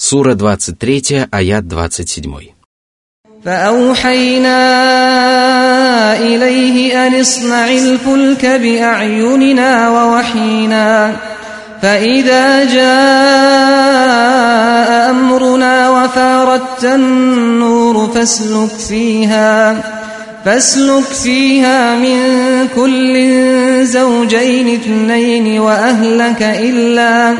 Сура 23, аят 27. فأوحينا إليه أن اصنع الفلك بأعيننا ووحينا فإذا جاء أمرنا وفاردت النور فاسلك فيها فاسلك فيها من كل زوجين اثنين وأهلك إلا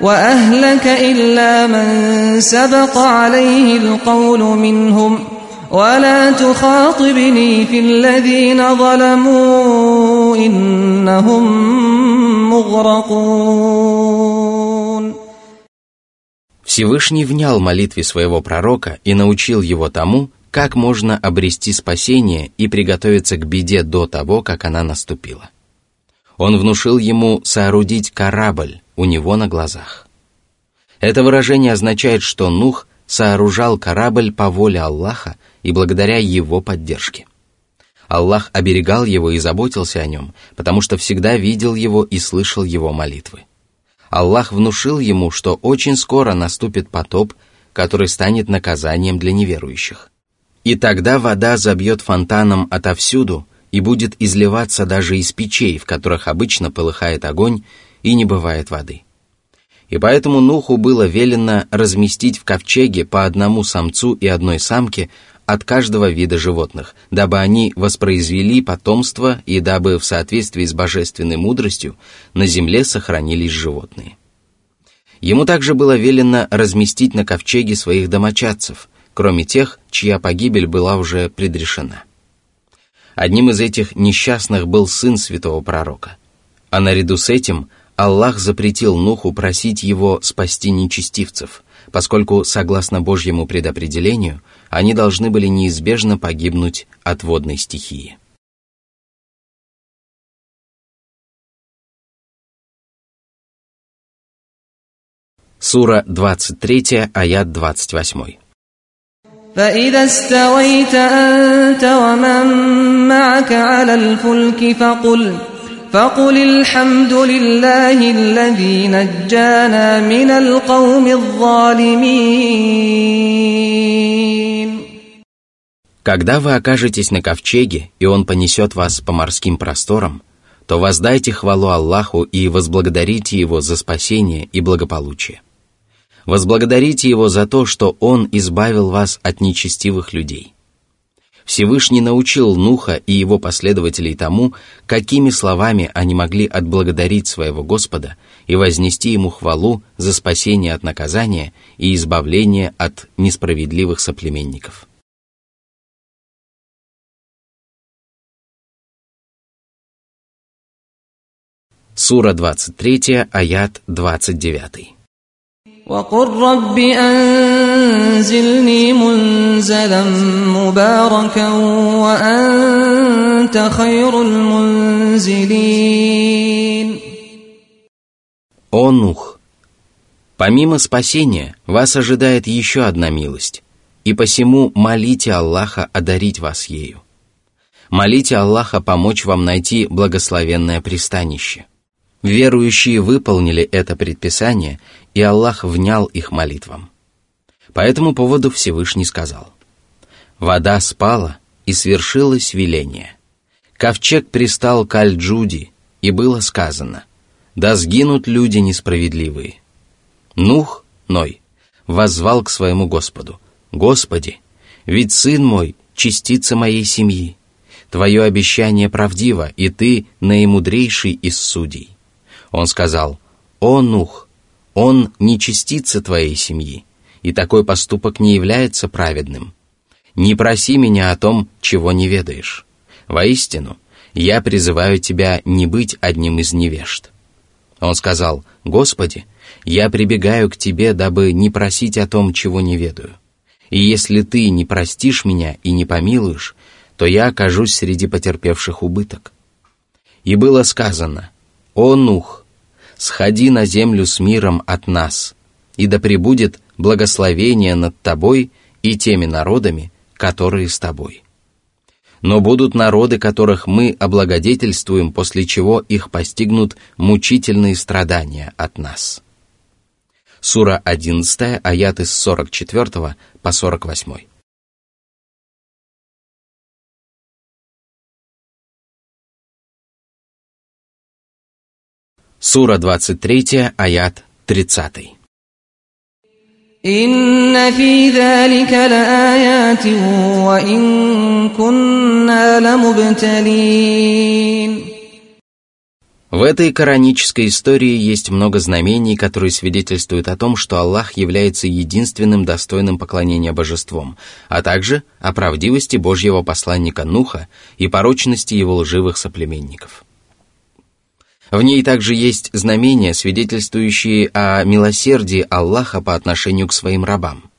وأهلك إلا من سبق عليه القول منهم ولا تخاطبني في الذين ظلموا إنهم مغرقون Всевышний внял молитве своего пророка и научил его тому, как можно обрести спасение и приготовиться к беде до того, как она наступила. Он внушил ему соорудить корабль у него на глазах. Это выражение означает, что Нух сооружал корабль по воле Аллаха и благодаря его поддержке. Аллах оберегал его и заботился о нем, потому что всегда видел его и слышал его молитвы. Аллах внушил ему, что очень скоро наступит потоп, который станет наказанием для неверующих. И тогда вода забьет фонтаном отовсюду и будет изливаться даже из печей, в которых обычно полыхает огонь и не бывает воды. И поэтому Нуху было велено разместить в ковчеге по одному самцу и одной самке от каждого вида животных, дабы они воспроизвели потомство и дабы в соответствии с божественной мудростью на земле сохранились животные. Ему также было велено разместить на ковчеге своих домочадцев, кроме тех, чья погибель была уже предрешена. Одним из этих несчастных был сын святого пророка. А наряду с этим Аллах запретил Нуху просить его спасти нечестивцев, поскольку, согласно Божьему предопределению, они должны были неизбежно погибнуть от водной стихии. Сура 23, аят 28. فإذا استويت أنت ومن معك على الفلك فقل فقل الحمد لله الذي نجانا من القوم الظالمين Когда вы окажетесь на ковчеге, и он понесет вас по морским просторам, то воздайте хвалу Аллаху и возблагодарите Его за спасение и благополучие. Возблагодарите Его за то, что Он избавил вас от нечестивых людей. – Всевышний научил Нуха и его последователей тому, какими словами они могли отблагодарить своего Господа и вознести Ему хвалу за спасение от наказания и избавление от несправедливых соплеменников. Сура 23, аят 29. وقل رب أنزلني منزلا مباركا وأنت خير المنزلين О Нух! Помимо спасения, вас ожидает еще одна милость, и посему молите Аллаха одарить вас ею. Молите Аллаха помочь вам найти благословенное пристанище – Верующие выполнили это предписание, и Аллах внял их молитвам. По этому поводу Всевышний сказал, «Вода спала, и свершилось веление. Ковчег пристал к Аль-Джуди, и было сказано, да сгинут люди несправедливые. Нух, Ной, воззвал к своему Господу, «Господи, ведь сын мой — частица моей семьи. Твое обещание правдиво, и ты наимудрейший из судей. Он сказал, «О, Нух, он не частица твоей семьи, и такой поступок не является праведным. Не проси меня о том, чего не ведаешь. Воистину, я призываю тебя не быть одним из невежд». Он сказал, «Господи, я прибегаю к тебе, дабы не просить о том, чего не ведаю. И если ты не простишь меня и не помилуешь, то я окажусь среди потерпевших убыток». И было сказано, «О, Нух, сходи на землю с миром от нас, и да пребудет благословение над тобой и теми народами, которые с тобой. Но будут народы, которых мы облагодетельствуем, после чего их постигнут мучительные страдания от нас. Сура 11, аяты с 44 по 48. Сура 23, аят 30. إن في ذلك لآيات وإن كنا لمبتلين В этой коранической истории есть много знамений, которые свидетельствуют о том, что Аллах является единственным достойным поклонения божеством, а также о правдивости Божьего посланника Нуха и порочности его лживых соплеменников. В ней также есть знамения, свидетельствующие о милосердии Аллаха по отношению к своим рабам.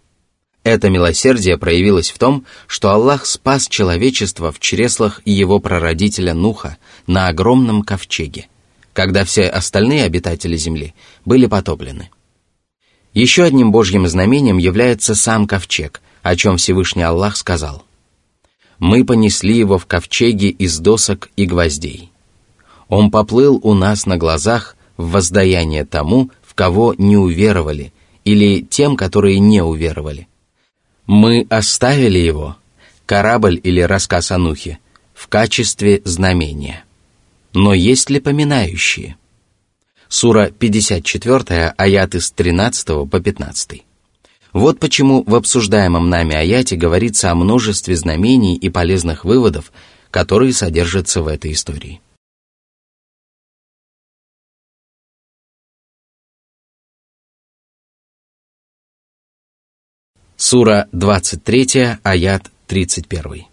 Это милосердие проявилось в том, что Аллах спас человечество в чреслах его прародителя Нуха на огромном ковчеге, когда все остальные обитатели земли были потоплены. Еще одним Божьим знамением является сам ковчег, о чем Всевышний Аллах сказал. «Мы понесли его в ковчеге из досок и гвоздей». Он поплыл у нас на глазах в воздаяние тому, в кого не уверовали, или тем, которые не уверовали. Мы оставили его, корабль или рассказ Анухи, в качестве знамения. Но есть ли поминающие? Сура 54, аяты с 13 по 15. Вот почему в обсуждаемом нами аяте говорится о множестве знамений и полезных выводов, которые содержатся в этой истории. Сура 23, аят 31.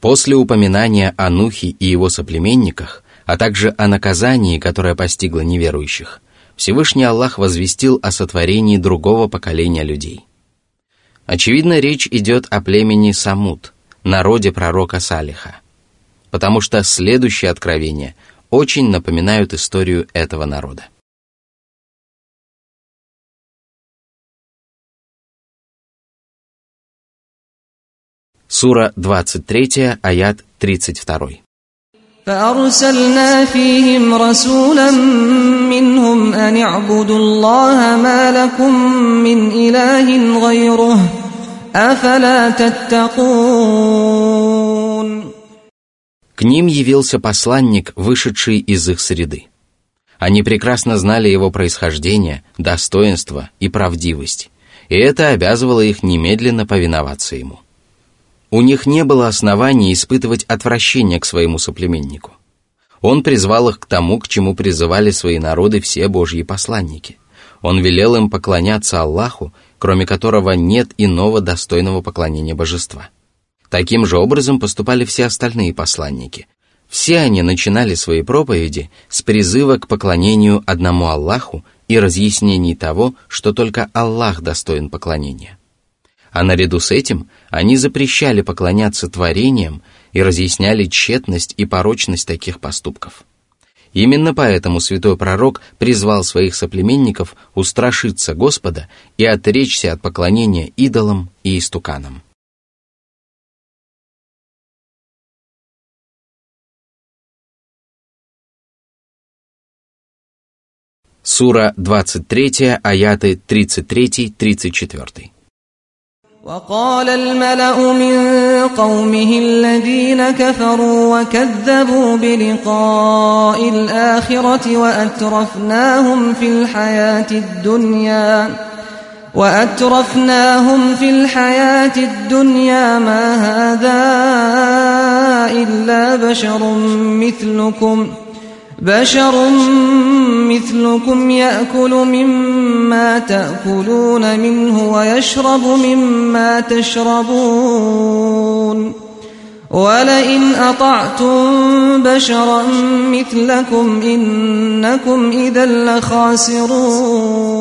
После упоминания о Нухе и его соплеменниках, а также о наказании, которое постигло неверующих, Всевышний Аллах возвестил о сотворении другого поколения людей. Очевидно, речь идет о племени Самут, народе пророка Салиха – потому что следующие откровения очень напоминают историю этого народа. Сура 23, аят 32. فأرسلنا فيهم رسولا منهم أن اعبدوا الله ما لكم من إله غيره أفلا تتقون к ним явился посланник, вышедший из их среды. Они прекрасно знали его происхождение, достоинство и правдивость, и это обязывало их немедленно повиноваться ему. У них не было оснований испытывать отвращение к своему соплеменнику. Он призвал их к тому, к чему призывали свои народы все божьи посланники. Он велел им поклоняться Аллаху, кроме которого нет иного достойного поклонения божества – Таким же образом поступали все остальные посланники. Все они начинали свои проповеди с призыва к поклонению одному Аллаху и разъяснений того, что только Аллах достоин поклонения. А наряду с этим они запрещали поклоняться творениям и разъясняли тщетность и порочность таких поступков. Именно поэтому святой пророк призвал своих соплеменников устрашиться Господа и отречься от поклонения идолам и истуканам. Сура 23, аяты 33-34. وقال الملأ من قومه الذين كفروا وكذبوا بلقاء الآخرة وأترفناهم في الحياة الدنيا وأترفناهم في الحياة الدنيا ما هذا إلا بشر مثلكم ۖ بشر مثلكم يأكل مما تأكلون منه ويشرب مما تشربون ولئن أطعتم بشرا مثلكم إنكم إذا لخاسرون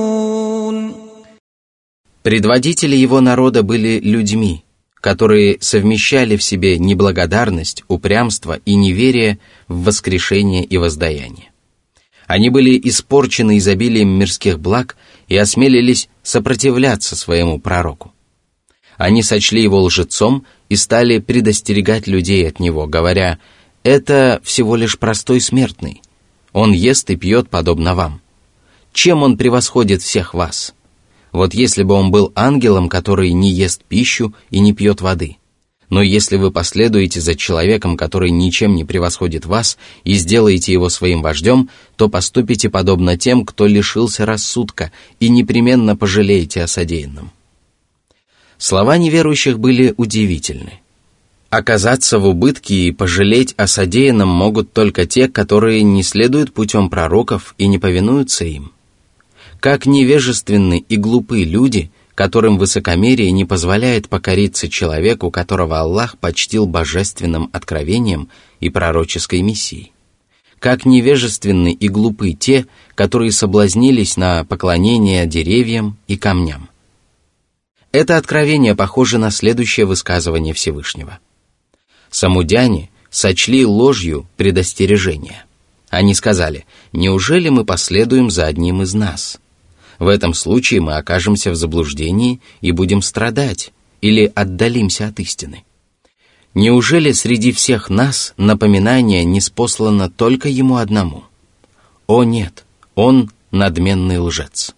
Предводители его народа были людьми, которые совмещали в себе неблагодарность, упрямство и неверие в воскрешение и воздаяние. Они были испорчены изобилием мирских благ и осмелились сопротивляться своему пророку. Они сочли его лжецом и стали предостерегать людей от него, говоря, «Это всего лишь простой смертный. Он ест и пьет подобно вам. Чем он превосходит всех вас? Вот если бы он был ангелом, который не ест пищу и не пьет воды. Но если вы последуете за человеком, который ничем не превосходит вас, и сделаете его своим вождем, то поступите подобно тем, кто лишился рассудка, и непременно пожалеете о содеянном. Слова неверующих были удивительны. Оказаться в убытке и пожалеть о содеянном могут только те, которые не следуют путем пророков и не повинуются им. Как невежественны и глупы люди, которым высокомерие не позволяет покориться человеку, которого Аллах почтил божественным откровением и пророческой миссией. Как невежественны и глупы те, которые соблазнились на поклонение деревьям и камням. Это откровение похоже на следующее высказывание Всевышнего. Самудяне сочли ложью предостережение. Они сказали, неужели мы последуем за одним из нас? В этом случае мы окажемся в заблуждении и будем страдать или отдалимся от истины. Неужели среди всех нас напоминание не спослано только ему одному? О нет, он надменный лжец.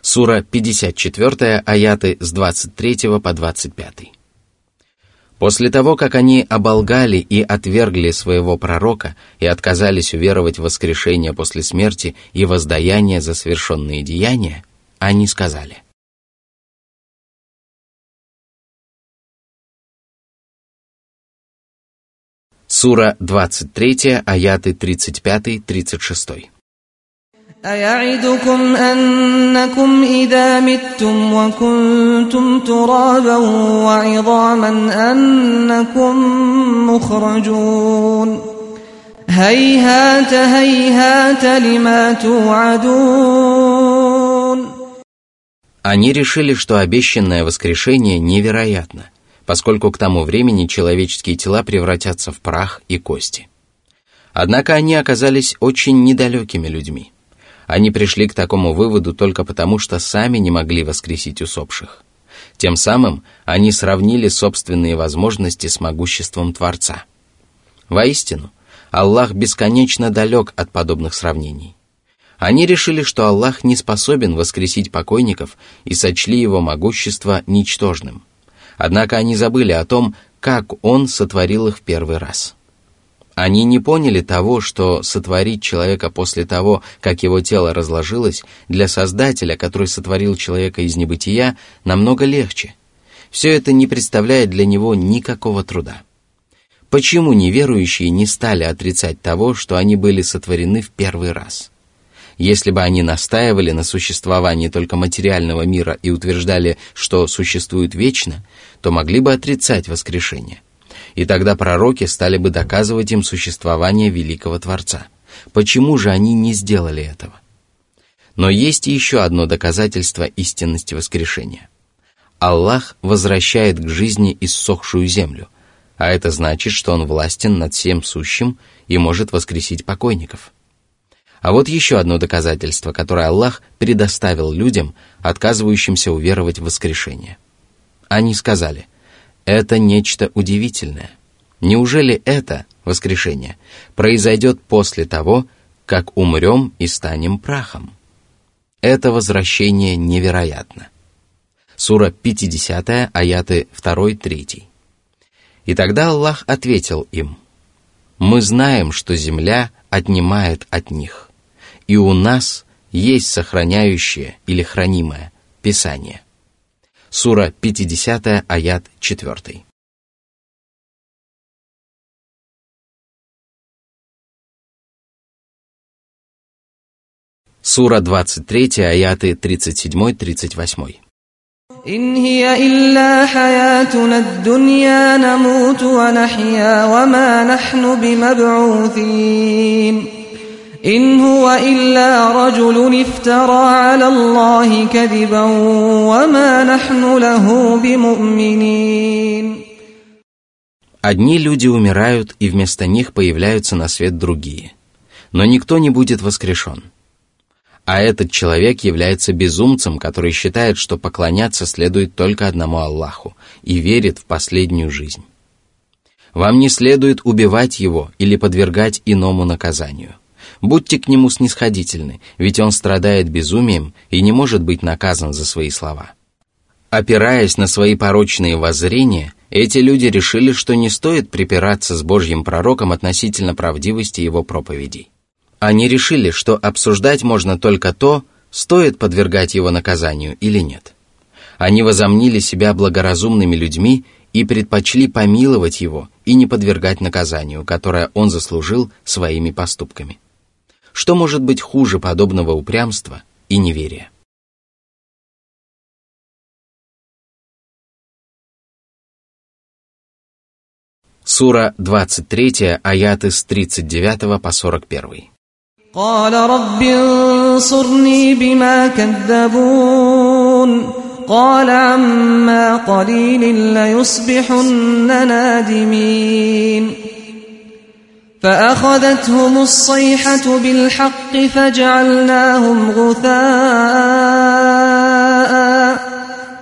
Сура 54, аяты с 23 по 25. После того, как они оболгали и отвергли своего пророка и отказались уверовать в воскрешение после смерти и воздаяние за совершенные деяния, они сказали – Сура 23, аяты 35-36. أيعدكم أنكم إذا متم وكنتم ترابا وعظاما أنكم مخرجون هيهات هيهات لما توعدون Они решили, что обещанное воскрешение невероятно, поскольку к тому времени человеческие тела превратятся в прах и кости. Однако они оказались очень недалекими людьми – они пришли к такому выводу только потому, что сами не могли воскресить усопших. Тем самым они сравнили собственные возможности с могуществом Творца. Воистину, Аллах бесконечно далек от подобных сравнений. Они решили, что Аллах не способен воскресить покойников и сочли его могущество ничтожным. Однако они забыли о том, как Он сотворил их в первый раз – они не поняли того, что сотворить человека после того, как его тело разложилось, для Создателя, который сотворил человека из небытия, намного легче. Все это не представляет для него никакого труда. Почему неверующие не стали отрицать того, что они были сотворены в первый раз? Если бы они настаивали на существовании только материального мира и утверждали, что существует вечно, то могли бы отрицать воскрешение – и тогда пророки стали бы доказывать им существование великого Творца. Почему же они не сделали этого? Но есть еще одно доказательство истинности воскрешения. Аллах возвращает к жизни иссохшую землю, а это значит, что Он властен над всем сущим и может воскресить покойников. А вот еще одно доказательство, которое Аллах предоставил людям, отказывающимся уверовать в воскрешение. Они сказали – это нечто удивительное. Неужели это, воскрешение, произойдет после того, как умрем и станем прахом? Это возвращение невероятно. Сура 50, аяты 2-3. И тогда Аллах ответил им, «Мы знаем, что земля отнимает от них, и у нас есть сохраняющее или хранимое Писание» Сура 50, аят 4. Сура 23, аяты 37-38. إن هي إلا حياتنا الدنيا نموت ونحيا وما نحن بمبعوثين إن هو إلا رجل افترى على الله كذبا وما نحن له بمؤمنين Одни люди умирают, и вместо них появляются на свет другие. Но никто не будет воскрешен. А этот человек является безумцем, который считает, что поклоняться следует только одному Аллаху и верит в последнюю жизнь. Вам не следует убивать его или подвергать иному наказанию. Будьте к нему снисходительны, ведь он страдает безумием и не может быть наказан за свои слова. Опираясь на свои порочные воззрения, эти люди решили, что не стоит припираться с Божьим пророком относительно правдивости его проповедей. Они решили, что обсуждать можно только то, стоит подвергать его наказанию или нет. Они возомнили себя благоразумными людьми и предпочли помиловать его и не подвергать наказанию, которое он заслужил своими поступками. Что может быть хуже подобного упрямства и неверия? Сура 23, аяты с 39 по 41. قال رب انصرني بما كذبون قال عما قليل ليصبحن نادمين فأخذتهم الصيحة بالحق فجعلناهم غثاء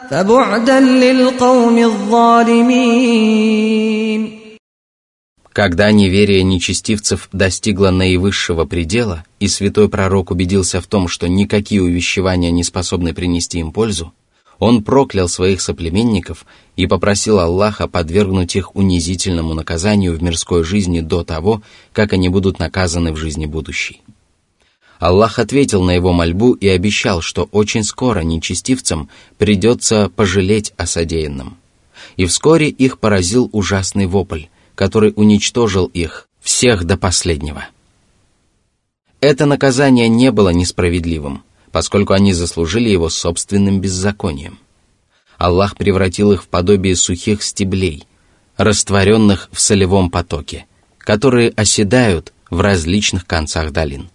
فبعدا للقوم الظالمين Когда неверие нечестивцев достигло наивысшего предела, и святой пророк убедился в том, что никакие увещевания не способны принести им пользу, он проклял своих соплеменников и попросил Аллаха подвергнуть их унизительному наказанию в мирской жизни до того, как они будут наказаны в жизни будущей. Аллах ответил на его мольбу и обещал, что очень скоро нечестивцам придется пожалеть о содеянном. И вскоре их поразил ужасный вопль, который уничтожил их, всех до последнего. Это наказание не было несправедливым, поскольку они заслужили его собственным беззаконием. Аллах превратил их в подобие сухих стеблей, растворенных в солевом потоке, которые оседают в различных концах долин.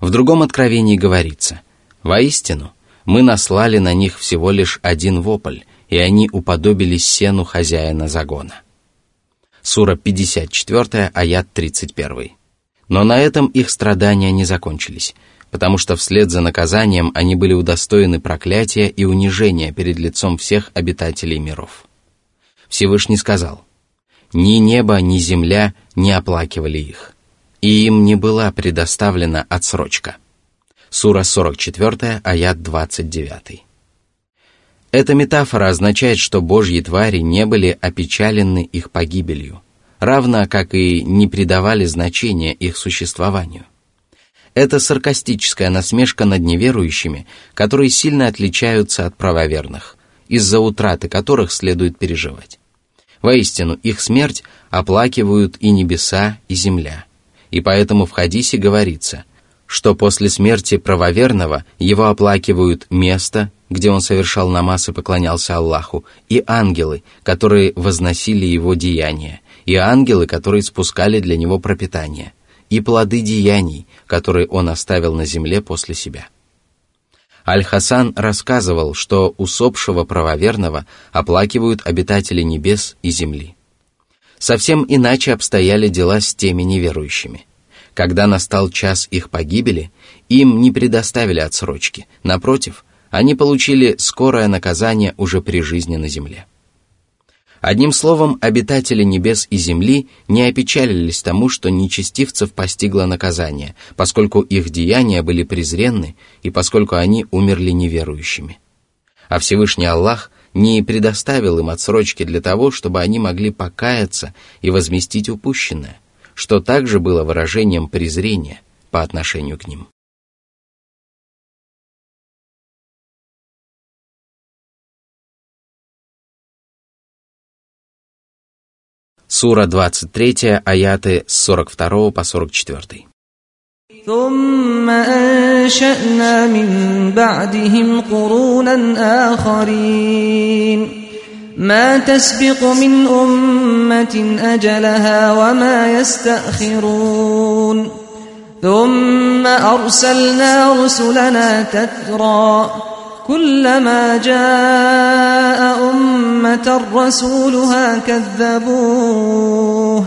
В другом откровении говорится, «Воистину, мы наслали на них всего лишь один вопль, и они уподобились сену хозяина загона». Сура 54, аят 31. Но на этом их страдания не закончились – потому что вслед за наказанием они были удостоены проклятия и унижения перед лицом всех обитателей миров. Всевышний сказал, «Ни небо, ни земля не оплакивали их, и им не была предоставлена отсрочка». Сура 44, аят 29. Эта метафора означает, что Божьи твари не были опечалены их погибелью, равно как и не придавали значения их существованию. Это саркастическая насмешка над неверующими, которые сильно отличаются от правоверных, из-за утраты которых следует переживать. Воистину, их смерть оплакивают и небеса, и земля. И поэтому в хадисе говорится, что после смерти правоверного его оплакивают место, где он совершал намаз и поклонялся Аллаху, и ангелы, которые возносили его деяния, и ангелы, которые спускали для него пропитание – и плоды деяний, которые он оставил на земле после себя. Аль-Хасан рассказывал, что усопшего правоверного оплакивают обитатели небес и земли. Совсем иначе обстояли дела с теми неверующими. Когда настал час их погибели, им не предоставили отсрочки, напротив, они получили скорое наказание уже при жизни на земле. Одним словом, обитатели небес и земли не опечалились тому, что нечестивцев постигло наказание, поскольку их деяния были презренны и поскольку они умерли неверующими. А Всевышний Аллах не предоставил им отсрочки для того, чтобы они могли покаяться и возместить упущенное, что также было выражением презрения по отношению к ним. Сура 23, аяты с 42 по 44. ثم أنشأنا من بعدهم قرونا آخرين ما تسبق من أمة أجلها وما يستأخرون ثم أرسلنا رسلنا تترى كلما جاء أمة رسولها كذبوه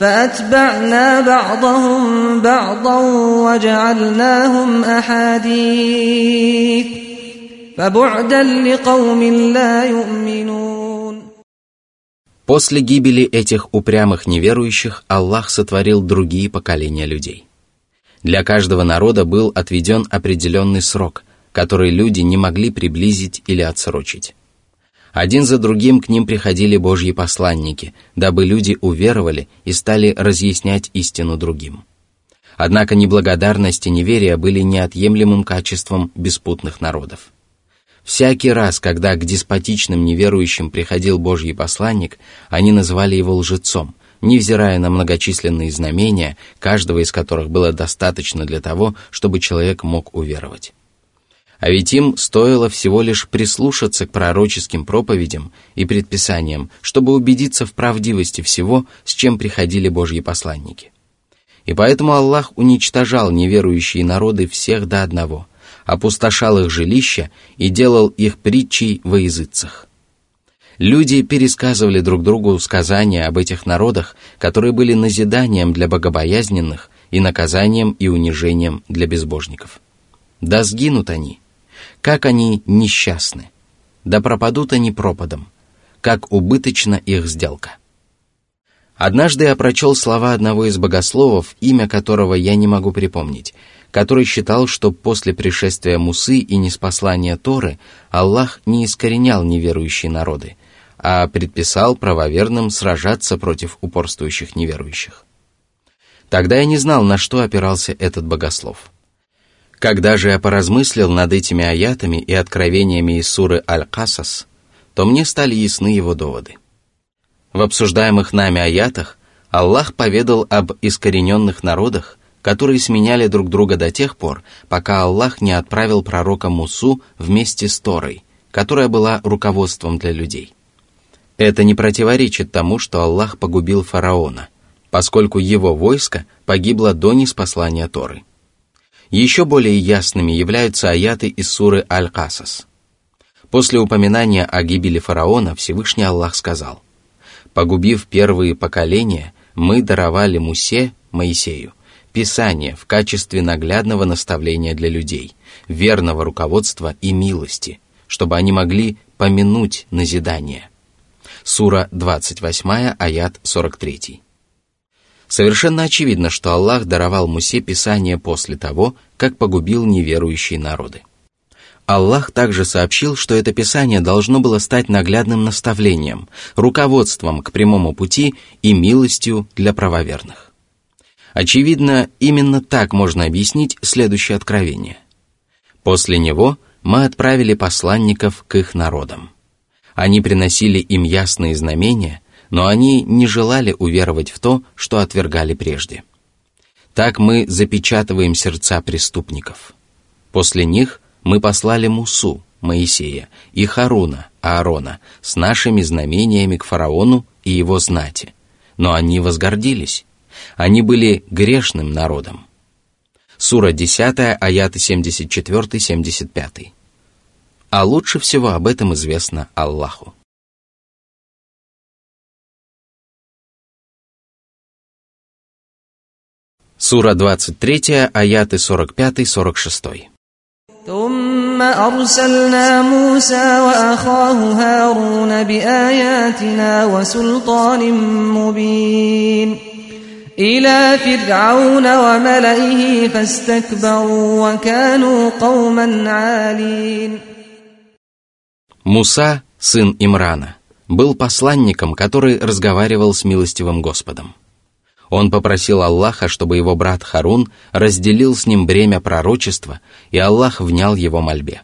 فأتبعنا بعضهم بعضا وجعلناهم أحاديث فبعدا لقوم لا يؤمنون После гибели этих упрямых неверующих Аллах сотворил другие поколения людей. Для каждого народа был отведен определенный срок, который люди не могли приблизить или отсрочить. Один за другим к ним приходили Божьи посланники, дабы люди уверовали и стали разъяснять истину другим. Однако неблагодарность и неверие были неотъемлемым качеством беспутных народов. Всякий раз, когда к деспотичным неверующим приходил Божий посланник, они называли его лжецом, невзирая на многочисленные знамения, каждого из которых было достаточно для того, чтобы человек мог уверовать. А ведь им стоило всего лишь прислушаться к пророческим проповедям и предписаниям, чтобы убедиться в правдивости всего, с чем приходили Божьи посланники. И поэтому Аллах уничтожал неверующие народы всех до одного, опустошал их жилища и делал их притчей во языцах. Люди пересказывали друг другу сказания об этих народах, которые были назиданием для богобоязненных и наказанием и унижением для безбожников. Да сгинут они – как они несчастны! Да пропадут они пропадом! Как убыточна их сделка! Однажды я прочел слова одного из богословов, имя которого я не могу припомнить, который считал, что после пришествия Мусы и неспослания Торы Аллах не искоренял неверующие народы, а предписал правоверным сражаться против упорствующих неверующих. Тогда я не знал, на что опирался этот богослов – когда же я поразмыслил над этими аятами и откровениями из суры Аль-Касас, то мне стали ясны его доводы. В обсуждаемых нами аятах Аллах поведал об искорененных народах, которые сменяли друг друга до тех пор, пока Аллах не отправил пророка Мусу вместе с Торой, которая была руководством для людей. Это не противоречит тому, что Аллах погубил фараона, поскольку его войско погибло до неспослания Торы. Еще более ясными являются аяты из суры Аль-Касас. После упоминания о гибели фараона Всевышний Аллах сказал, «Погубив первые поколения, мы даровали Мусе, Моисею, Писание в качестве наглядного наставления для людей, верного руководства и милости, чтобы они могли помянуть назидание». Сура 28, аят 43. Совершенно очевидно, что Аллах даровал Мусе Писание после того, как погубил неверующие народы. Аллах также сообщил, что это Писание должно было стать наглядным наставлением, руководством к прямому пути и милостью для правоверных. Очевидно, именно так можно объяснить следующее откровение. После него мы отправили посланников к их народам. Они приносили им ясные знамения – но они не желали уверовать в то, что отвергали прежде. Так мы запечатываем сердца преступников. После них мы послали Мусу, Моисея, и Харуна, Аарона, с нашими знамениями к фараону и его знати. Но они возгордились. Они были грешным народом. Сура 10, аяты 74-75. А лучше всего об этом известно Аллаху. Сура 23, аяты 45-46. ثم أرسلنا موسى وأخاه هارون بآياتنا وسلطان مبين إلى فرعون وملئه فاستكبروا وكانوا قوما عالين Муса, сын Имрана, был посланником, который разговаривал с милостивым Господом. Он попросил Аллаха, чтобы его брат Харун разделил с ним бремя пророчества, и Аллах внял его мольбе.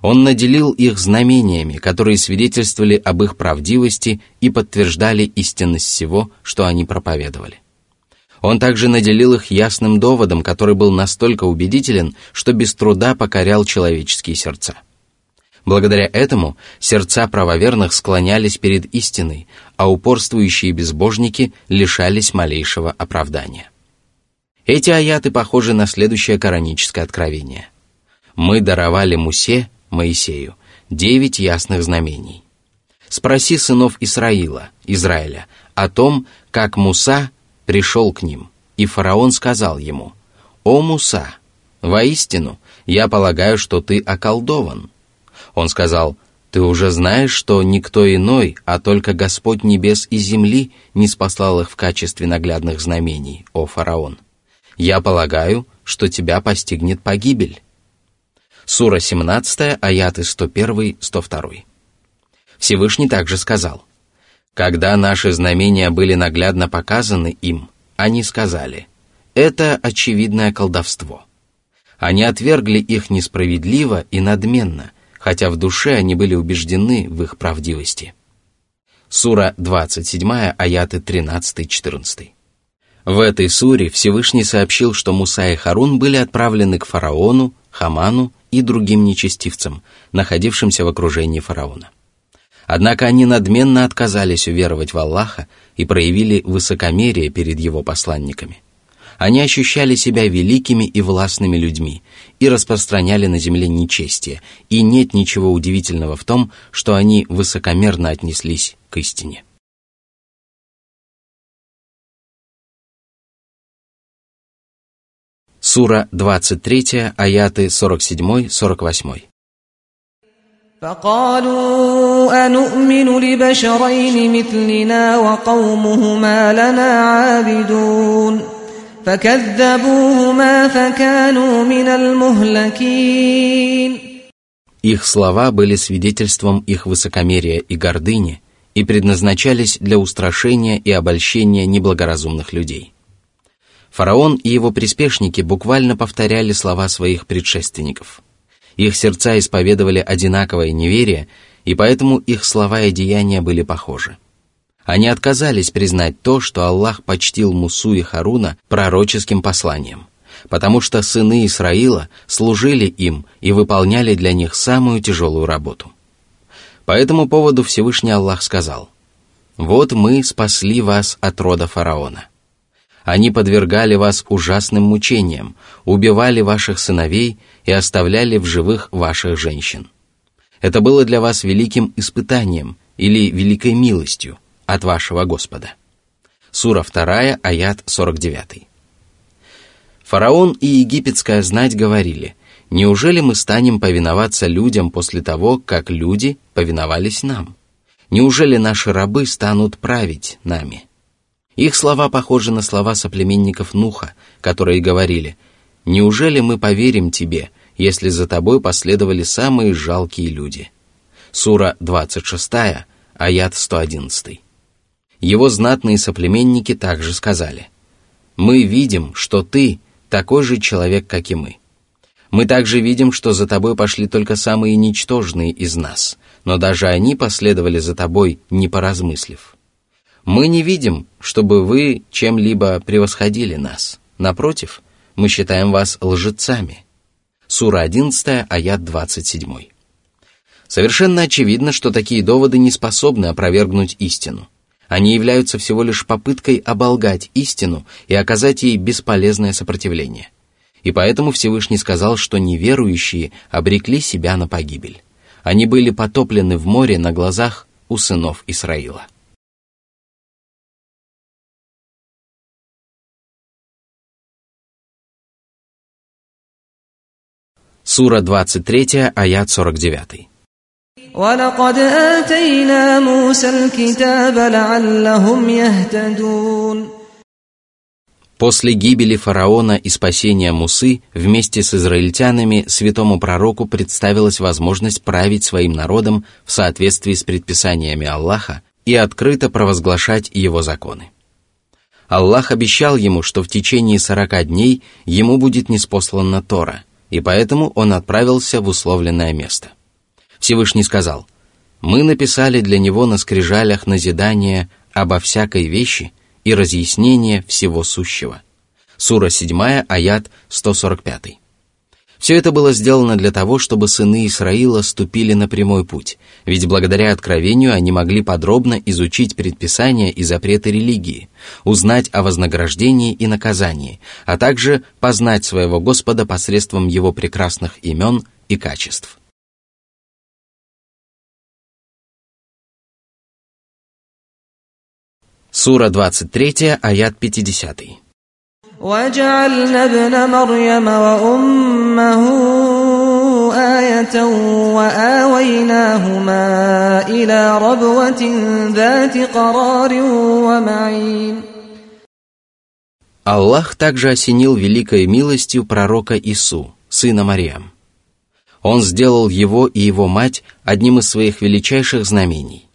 Он наделил их знамениями, которые свидетельствовали об их правдивости и подтверждали истинность всего, что они проповедовали. Он также наделил их ясным доводом, который был настолько убедителен, что без труда покорял человеческие сердца. Благодаря этому сердца правоверных склонялись перед истиной, а упорствующие безбожники лишались малейшего оправдания. Эти аяты похожи на следующее кораническое откровение. «Мы даровали Мусе, Моисею, девять ясных знамений. Спроси сынов Исраила, Израиля, о том, как Муса, пришел к ним, и фараон сказал ему, «О Муса, воистину, я полагаю, что ты околдован». Он сказал, «Ты уже знаешь, что никто иной, а только Господь небес и земли не спаслал их в качестве наглядных знамений, о фараон. Я полагаю, что тебя постигнет погибель». Сура 17, аяты 101-102. Всевышний также сказал, «Когда наши знамения были наглядно показаны им, они сказали, это очевидное колдовство. Они отвергли их несправедливо и надменно, хотя в душе они были убеждены в их правдивости». Сура 27, аяты 13-14. В этой суре Всевышний сообщил, что Муса и Харун были отправлены к фараону, Хаману и другим нечестивцам, находившимся в окружении фараона. Однако они надменно отказались уверовать в Аллаха и проявили высокомерие перед его посланниками. Они ощущали себя великими и властными людьми и распространяли на земле нечестие, и нет ничего удивительного в том, что они высокомерно отнеслись к истине. Сура 23, аяты 47-48. فقالوا أنؤمن لبشرين مثلنا وقومهما لنا عابدون فكذبوهما فكانوا من المهلكين Их слова были свидетельством их высокомерия и гордыни и предназначались для устрашения и обольщения неблагоразумных людей. Фараон и его приспешники буквально повторяли слова своих предшественников – их сердца исповедовали одинаковое неверие, и поэтому их слова и деяния были похожи. они отказались признать то, что Аллах почтил Мусу и Харуна пророческим посланием, потому что сыны Исраила служили им и выполняли для них самую тяжелую работу. По этому поводу Всевышний Аллах сказал, «Вот мы спасли вас от рода фараона». Они подвергали вас ужасным мучениям, убивали ваших сыновей и оставляли в живых ваших женщин. Это было для вас великим испытанием или великой милостью от вашего Господа. Сура 2, аят 49. Фараон и египетская знать говорили, неужели мы станем повиноваться людям после того, как люди повиновались нам? Неужели наши рабы станут править нами? Их слова похожи на слова соплеменников Нуха, которые говорили «Неужели мы поверим тебе, если за тобой последовали самые жалкие люди?» Сура 26, аят 111. Его знатные соплеменники также сказали «Мы видим, что ты такой же человек, как и мы. Мы также видим, что за тобой пошли только самые ничтожные из нас, но даже они последовали за тобой, не поразмыслив». Мы не видим, чтобы вы чем-либо превосходили нас. Напротив, мы считаем вас лжецами. Сура 11, аят 27. Совершенно очевидно, что такие доводы не способны опровергнуть истину. Они являются всего лишь попыткой оболгать истину и оказать ей бесполезное сопротивление. И поэтому Всевышний сказал, что неверующие обрекли себя на погибель. Они были потоплены в море на глазах у сынов Исраила. Сура 23, аят 49. ولقد آتينا موسى الكتاب لعلهم يهتدون После гибели фараона и спасения Мусы вместе с израильтянами святому пророку представилась возможность править своим народом в соответствии с предписаниями Аллаха и открыто провозглашать его законы. Аллах обещал ему, что в течение сорока дней ему будет неспослана Тора – и поэтому он отправился в условленное место. Всевышний сказал, «Мы написали для него на скрижалях назидание обо всякой вещи и разъяснение всего сущего». Сура 7, аят 145. Все это было сделано для того, чтобы сыны Исраила ступили на прямой путь, ведь благодаря откровению они могли подробно изучить предписания и запреты религии, узнать о вознаграждении и наказании, а также познать своего Господа посредством его прекрасных имен и качеств. Сура 23, аят 50. وجعلنا ابن مريم وأمه آية وآويناهما إلى ربوة ذات قرار ومعين Аллах также осенил великой милостью пророка Ису, сына Мариам. Он сделал его и его мать одним из своих величайших знамений.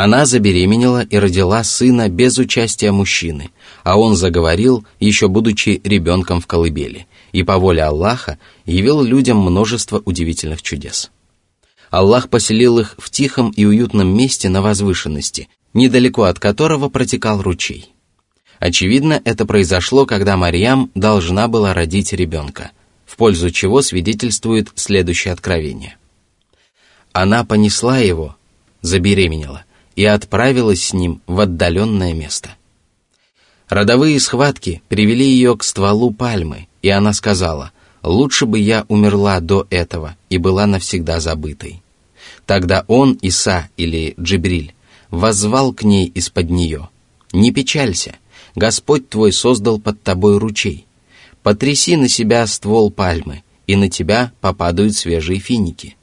Она забеременела и родила сына без участия мужчины, а он заговорил, еще будучи ребенком в колыбели, и по воле Аллаха явил людям множество удивительных чудес. Аллах поселил их в тихом и уютном месте на возвышенности, недалеко от которого протекал ручей. Очевидно, это произошло, когда Марьям должна была родить ребенка, в пользу чего свидетельствует следующее откровение. Она понесла его, забеременела, и отправилась с ним в отдаленное место. Родовые схватки привели ее к стволу пальмы, и она сказала, «Лучше бы я умерла до этого и была навсегда забытой». Тогда он, Иса или Джибриль, воззвал к ней из-под нее, «Не печалься, Господь твой создал под тобой ручей. Потряси на себя ствол пальмы, и на тебя попадают свежие финики.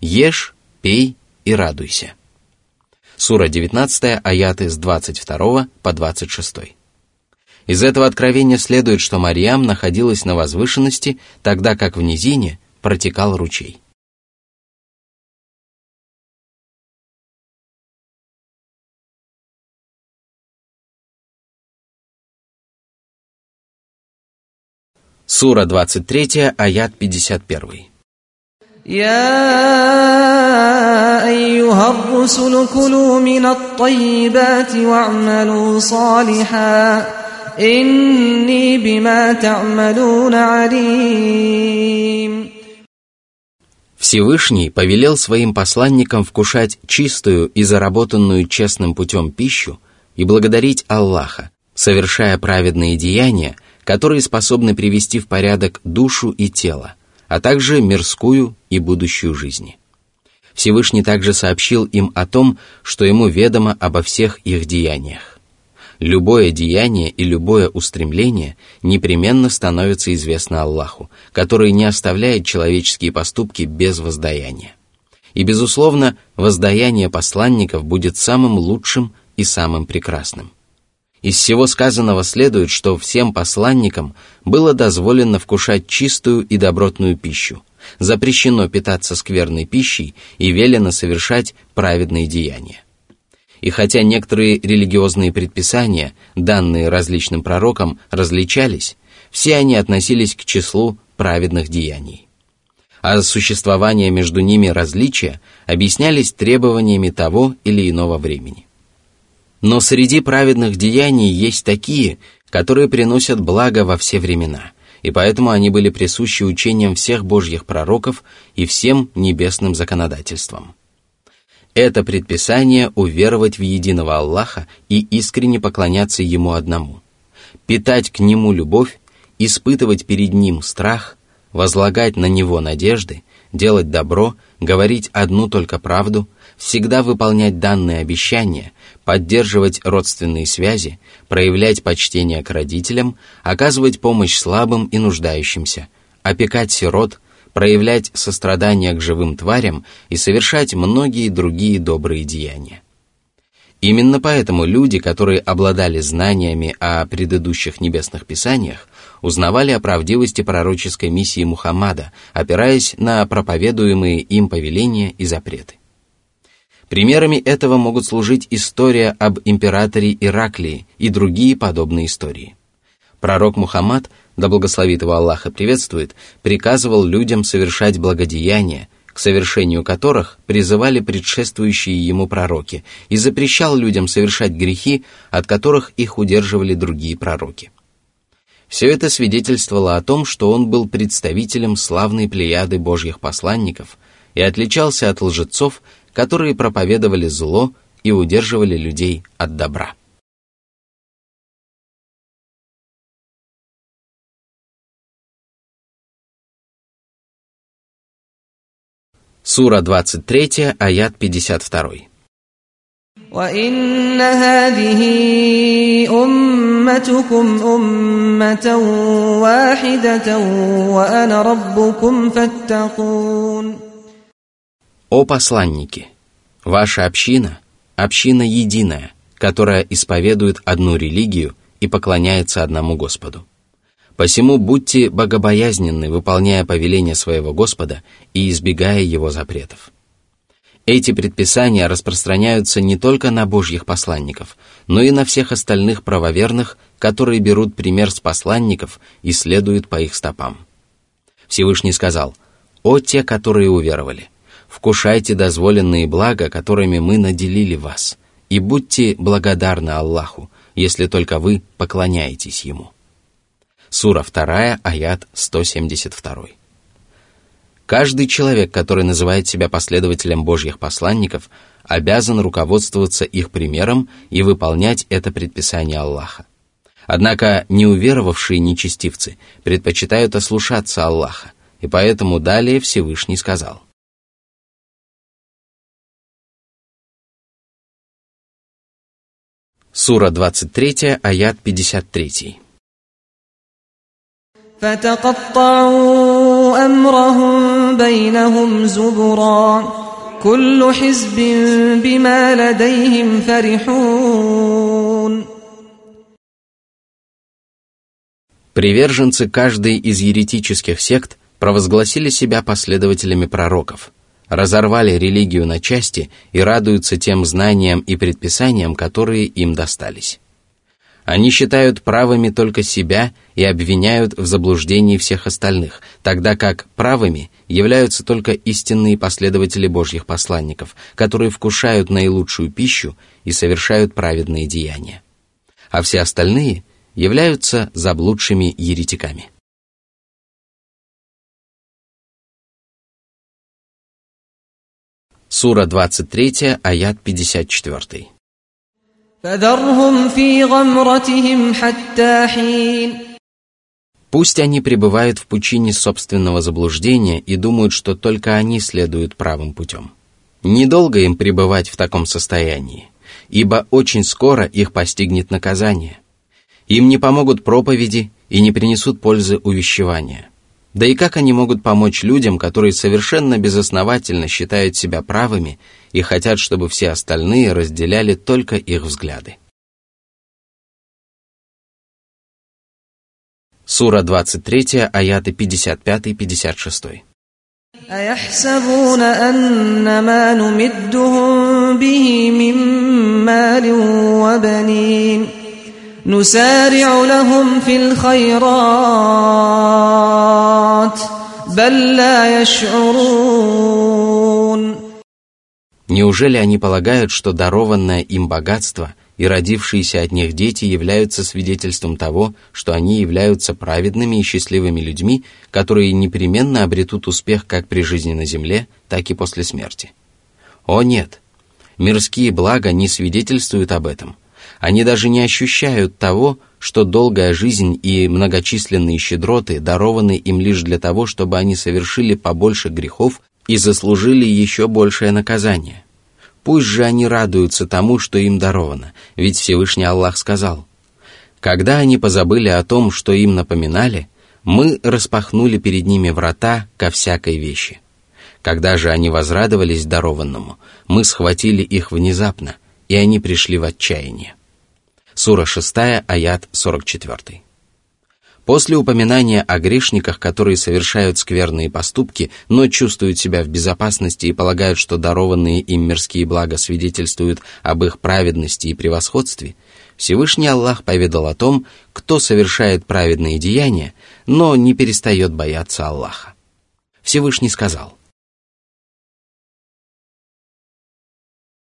Ешь, пей и радуйся». Сура 19, аяты с 22 по 26. Из этого откровения следует, что Марьям находилась на возвышенности, тогда как в низине протекал ручей. Сура 23, аят 51. يا أيها الرسل كلوا من الطيبات واعملوا صالحا إني بما تعملون عليم Всевышний повелел своим посланникам вкушать чистую и заработанную честным путем пищу и благодарить Аллаха, совершая праведные деяния, которые способны привести в порядок душу и тело – а также мирскую и будущую жизни. Всевышний также сообщил им о том, что ему ведомо обо всех их деяниях. Любое деяние и любое устремление непременно становится известно Аллаху, который не оставляет человеческие поступки без воздаяния. И, безусловно, воздаяние посланников будет самым лучшим и самым прекрасным – из всего сказанного следует, что всем посланникам было дозволено вкушать чистую и добротную пищу, запрещено питаться скверной пищей и велено совершать праведные деяния. И хотя некоторые религиозные предписания, данные различным пророкам, различались, все они относились к числу праведных деяний. А существование между ними различия объяснялись требованиями того или иного времени. Но среди праведных деяний есть такие, которые приносят благо во все времена, и поэтому они были присущи учениям всех божьих пророков и всем небесным законодательствам. Это предписание уверовать в единого Аллаха и искренне поклоняться Ему одному, питать к Нему любовь, испытывать перед Ним страх, возлагать на Него надежды, делать добро, говорить одну только правду, всегда выполнять данные обещания, поддерживать родственные связи, проявлять почтение к родителям, оказывать помощь слабым и нуждающимся, опекать сирот, проявлять сострадание к живым тварям и совершать многие другие добрые деяния. Именно поэтому люди, которые обладали знаниями о предыдущих небесных писаниях, узнавали о правдивости пророческой миссии Мухаммада, опираясь на проповедуемые им повеления и запреты. Примерами этого могут служить история об императоре Ираклии и другие подобные истории. Пророк Мухаммад, да благословит его Аллаха приветствует, приказывал людям совершать благодеяния, к совершению которых призывали предшествующие ему пророки, и запрещал людям совершать грехи, от которых их удерживали другие пророки. Все это свидетельствовало о том, что он был представителем славной плеяды божьих посланников и отличался от лжецов, которые проповедовали зло и удерживали людей от добра. Сура 23, аят 52. وإن هذه أمتكم أمة واحدة وأنا ربكم فاتقون о посланники! Ваша община – община единая, которая исповедует одну религию и поклоняется одному Господу. Посему будьте богобоязненны, выполняя повеления своего Господа и избегая его запретов. Эти предписания распространяются не только на Божьих посланников, но и на всех остальных правоверных, которые берут пример с посланников и следуют по их стопам. Всевышний сказал, «О те, которые уверовали, вкушайте дозволенные блага, которыми мы наделили вас, и будьте благодарны Аллаху, если только вы поклоняетесь Ему». Сура 2, аят 172. Каждый человек, который называет себя последователем Божьих посланников, обязан руководствоваться их примером и выполнять это предписание Аллаха. Однако неуверовавшие нечестивцы предпочитают ослушаться Аллаха, и поэтому далее Всевышний сказал. Сура 23, аят 53. Приверженцы каждой из еретических сект провозгласили себя последователями пророков – разорвали религию на части и радуются тем знаниям и предписаниям, которые им достались. Они считают правыми только себя и обвиняют в заблуждении всех остальных, тогда как правыми являются только истинные последователи Божьих посланников, которые вкушают наилучшую пищу и совершают праведные деяния. А все остальные являются заблудшими еретиками. Сура 23, аят 54. Пусть они пребывают в пучине собственного заблуждения и думают, что только они следуют правым путем. Недолго им пребывать в таком состоянии, ибо очень скоро их постигнет наказание. Им не помогут проповеди и не принесут пользы увещевания. Да и как они могут помочь людям, которые совершенно безосновательно считают себя правыми и хотят, чтобы все остальные разделяли только их взгляды? Сура 23, аяты 55-56. أيحسبون أن ما نمدهم به من مال وبنين نسارع لهم في الخيرات بل لا يشعرون Неужели они полагают, что дарованное им богатство и родившиеся от них дети являются свидетельством того, что они являются праведными и счастливыми людьми, которые непременно обретут успех как при жизни на земле, так и после смерти? О нет! Мирские блага не свидетельствуют об этом – они даже не ощущают того, что долгая жизнь и многочисленные щедроты дарованы им лишь для того, чтобы они совершили побольше грехов и заслужили еще большее наказание. Пусть же они радуются тому, что им даровано, ведь Всевышний Аллах сказал, «Когда они позабыли о том, что им напоминали, мы распахнули перед ними врата ко всякой вещи. Когда же они возрадовались дарованному, мы схватили их внезапно, и они пришли в отчаяние. Сура 6, аят 44. После упоминания о грешниках, которые совершают скверные поступки, но чувствуют себя в безопасности и полагают, что дарованные им мирские блага свидетельствуют об их праведности и превосходстве, Всевышний Аллах поведал о том, кто совершает праведные деяния, но не перестает бояться Аллаха. Всевышний сказал –